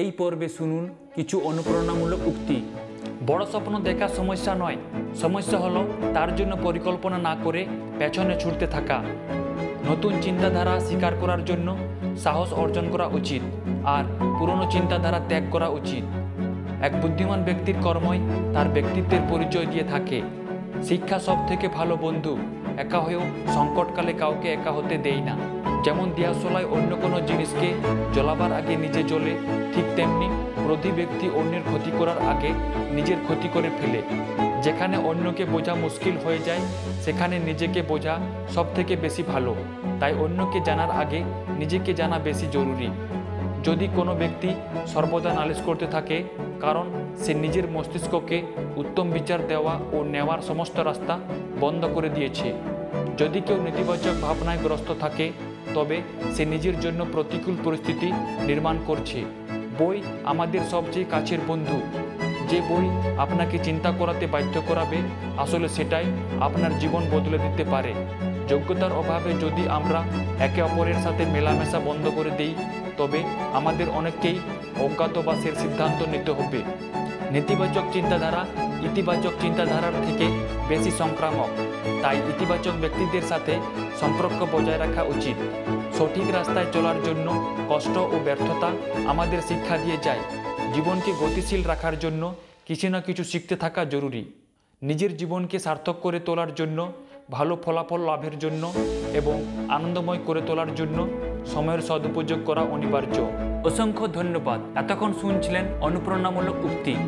এই পর্বে শুনুন কিছু অনুপ্রেরণামূলক উক্তি। বড় স্বপ্ন দেখা সমস্যা নয়। সমস্যা হলো তার জন্য পরিকল্পনা না করে পেছনে ছুটতে থাকা। নতুন চিন্তাধারা স্বীকার করার জন্য সাহস অর্জন করা উচিত আর পুরনো চিন্তাধারা ত্যাগ করা উচিত। এক বুদ্ধিমান ব্যক্তির কর্মই তার ব্যক্তিত্বের পরিচয় দিয়ে থাকে। শিক্ষা সব থেকে ভালো বন্ধু, একা হয়েও সংকটকালে কাউকে একা হতে দেই না। যেমন দিয়াশলায় অন্য কোনো জিনিসকে জ্বলাবার আগে নিজে জ্বলে, ঠিক তেমনি ক্রোধী ব্যক্তি অন্যের ক্ষতি করার আগে নিজের ক্ষতি করে ফেলে। যেখানে অন্যকে বোঝা মুশকিল হয়ে যায়, সেখানে নিজেকে বোঝা সব থেকে বেশি ভালো। তাই অন্যকে জানার আগে নিজেকে জানা বেশি জরুরি। যদি কোনো ব্যক্তি সর্বদা নালিশ করতে থাকে, কারণ সে নিজের মস্তিষ্ককে উত্তম বিচার দেওয়া ও নেওয়ার সমস্ত রাস্তা বন্ধ করে দিয়েছে। যদি কেউ নেতিবাচক ভাবনায় গ্রস্ত থাকে তবে সে নিজের জন্য প্রতিকূল পরিস্থিতি নির্মাণ করছে। বই আমাদের সবচেয়ে কাছের বন্ধু। যে বই আপনাকে চিন্তা করাতে বাধ্য করাবে, আসলে সেটাই আপনার জীবন বদলে দিতে পারে। যোগ্যতার অভাবে যদি আমরা একে অপরের সাথে মেলামেশা বন্ধ করে দেই, তবে আমাদের অনেককেই অজ্ঞাতবাসের সিদ্ধান্ত নিতে হবে। নেতিবাচক চিন্তাধারা, ইতিবাচক চিন্তাধারার থেকে বেশি সংক্রামক। তাই ইতিবাচক ব্যক্তিদের সাথে সম্পর্ক বজায় রাখা উচিত। সঠিক রাস্তায় চলার জন্য কষ্ট ও ব্যর্থতা আমাদের শিক্ষা দিয়ে যায়। জীবনকে গতিশীল রাখার জন্য কিছু না কিছু শিখতে থাকা জরুরি। নিজের জীবনকে সার্থক করে তোলার জন্য, ভালো ফলাফল লাভের জন্য এবং আনন্দময় করে তোলার জন্য সময়ের সদুপযোগ করা অনিবার্য। অসংখ্য ধন্যবাদ। এতক্ষণ শুনছিলেন অনুপ্রেরণামূলক উক্তি।